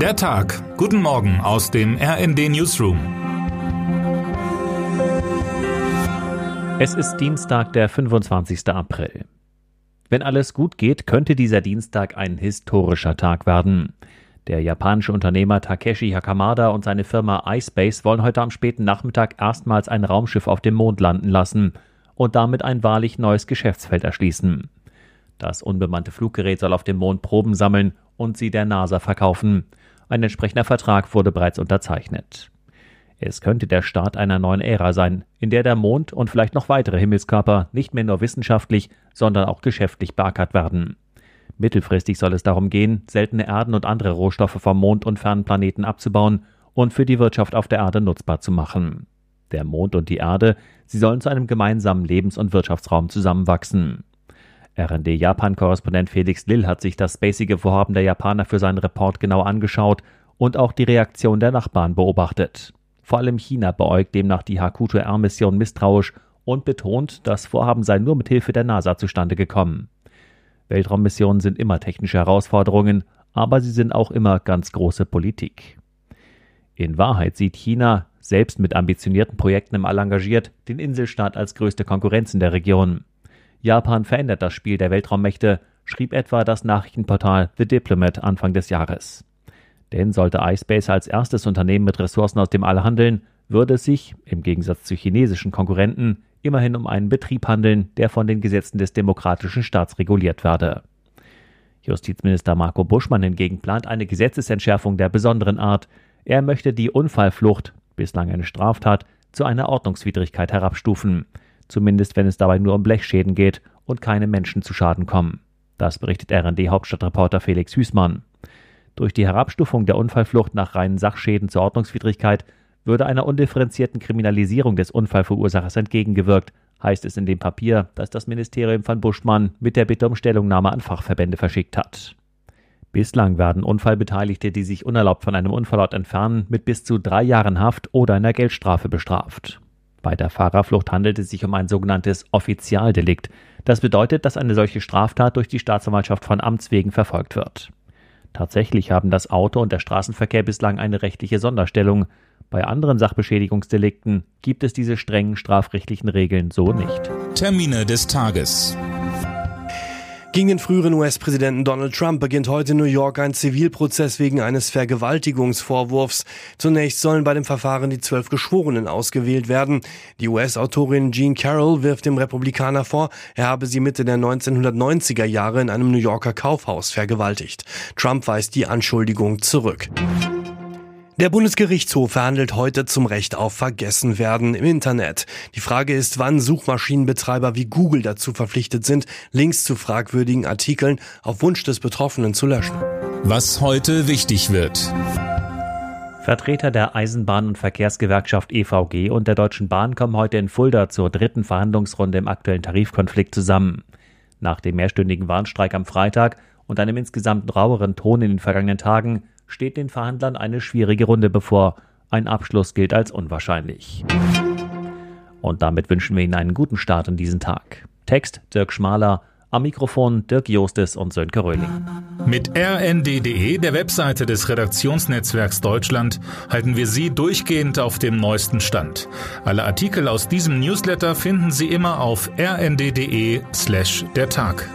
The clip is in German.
Der Tag. Guten Morgen aus dem RND Newsroom. Es ist Dienstag, der 25. April. Wenn alles gut geht, könnte dieser Dienstag ein historischer Tag werden. Der japanische Unternehmer Takeshi Hakamada und seine Firma iSpace wollen heute am späten Nachmittag erstmals ein Raumschiff auf dem Mond landen lassen und damit ein wahrlich neues Geschäftsfeld erschließen. Das unbemannte Fluggerät soll auf dem Mond Proben sammeln und sie der NASA verkaufen. Ein entsprechender Vertrag wurde bereits unterzeichnet. Es könnte der Start einer neuen Ära sein, in der der Mond und vielleicht noch weitere Himmelskörper nicht mehr nur wissenschaftlich, sondern auch geschäftlich beackert werden. Mittelfristig soll es darum gehen, seltene Erden und andere Rohstoffe vom Mond und fernen Planeten abzubauen und für die Wirtschaft auf der Erde nutzbar zu machen. Der Mond und die Erde, sie sollen zu einem gemeinsamen Lebens- und Wirtschaftsraum zusammenwachsen. RND-Japan-Korrespondent Felix Lill hat sich das spacige Vorhaben der Japaner für seinen Report genau angeschaut und auch die Reaktion der Nachbarn beobachtet. Vor allem China beäugt demnach die Hakuto-R-Mission misstrauisch und betont, das Vorhaben sei nur mit Hilfe der NASA zustande gekommen. Weltraummissionen sind immer technische Herausforderungen, aber sie sind auch immer ganz große Politik. In Wahrheit sieht China, selbst mit ambitionierten Projekten im All engagiert, den Inselstaat als größte Konkurrenz in der Region. Japan verändert das Spiel der Weltraummächte, schrieb etwa das Nachrichtenportal The Diplomat Anfang des Jahres. Denn sollte iSpace als erstes Unternehmen mit Ressourcen aus dem All handeln, würde es sich, im Gegensatz zu chinesischen Konkurrenten, immerhin um einen Betrieb handeln, der von den Gesetzen des demokratischen Staats reguliert werde. Justizminister Marco Buschmann hingegen plant eine Gesetzesentschärfung der besonderen Art. Er möchte die Unfallflucht, bislang eine Straftat, zu einer Ordnungswidrigkeit herabstufen zumindest wenn es dabei nur um Blechschäden geht und keine Menschen zu Schaden kommen. Das berichtet RND-Hauptstadtreporter Felix Hüßmann. Durch die Herabstufung der Unfallflucht nach reinen Sachschäden zur Ordnungswidrigkeit würde einer undifferenzierten Kriminalisierung des Unfallverursachers entgegengewirkt, heißt es in dem Papier, das das Ministerium von Buschmann mit der Bitte um Stellungnahme an Fachverbände verschickt hat. Bislang werden Unfallbeteiligte, die sich unerlaubt von einem Unfallort entfernen, mit bis zu drei Jahren Haft oder einer Geldstrafe bestraft. Bei der Fahrerflucht handelt es sich um ein sogenanntes Offizialdelikt. Das bedeutet, dass eine solche Straftat durch die Staatsanwaltschaft von Amts wegen verfolgt wird. Tatsächlich haben das Auto und der Straßenverkehr bislang eine rechtliche Sonderstellung. Bei anderen Sachbeschädigungsdelikten gibt es diese strengen strafrechtlichen Regeln so nicht. Termine des Tages. Gegen den früheren US-Präsidenten Donald Trump beginnt heute in New York ein Zivilprozess wegen eines Vergewaltigungsvorwurfs. Zunächst sollen bei dem Verfahren die zwölf Geschworenen ausgewählt werden. Die US-Autorin Jean Carroll wirft dem Republikaner vor, er habe sie Mitte der 1990er Jahre in einem New Yorker Kaufhaus vergewaltigt. Trump weist die Anschuldigung zurück. Der Bundesgerichtshof verhandelt heute zum Recht auf Vergessenwerden im Internet. Die Frage ist, wann Suchmaschinenbetreiber wie Google dazu verpflichtet sind, Links zu fragwürdigen Artikeln auf Wunsch des Betroffenen zu löschen. Was heute wichtig wird. Vertreter der Eisenbahn- und Verkehrsgewerkschaft EVG und der Deutschen Bahn kommen heute in Fulda zur dritten Verhandlungsrunde im aktuellen Tarifkonflikt zusammen. Nach dem mehrstündigen Warnstreik am Freitag und einem insgesamt raueren Ton in den vergangenen Tagen steht den Verhandlern eine schwierige Runde bevor. Ein Abschluss gilt als unwahrscheinlich. Und damit wünschen wir Ihnen einen guten Start in diesen Tag. Text Dirk Schmaler, am Mikrofon Dirk Jostes und Sönke Röhling. Mit rnd.de, der Webseite des Redaktionsnetzwerks Deutschland, halten wir Sie durchgehend auf dem neuesten Stand. Alle Artikel aus diesem Newsletter finden Sie immer auf rnd.de slash der Tag.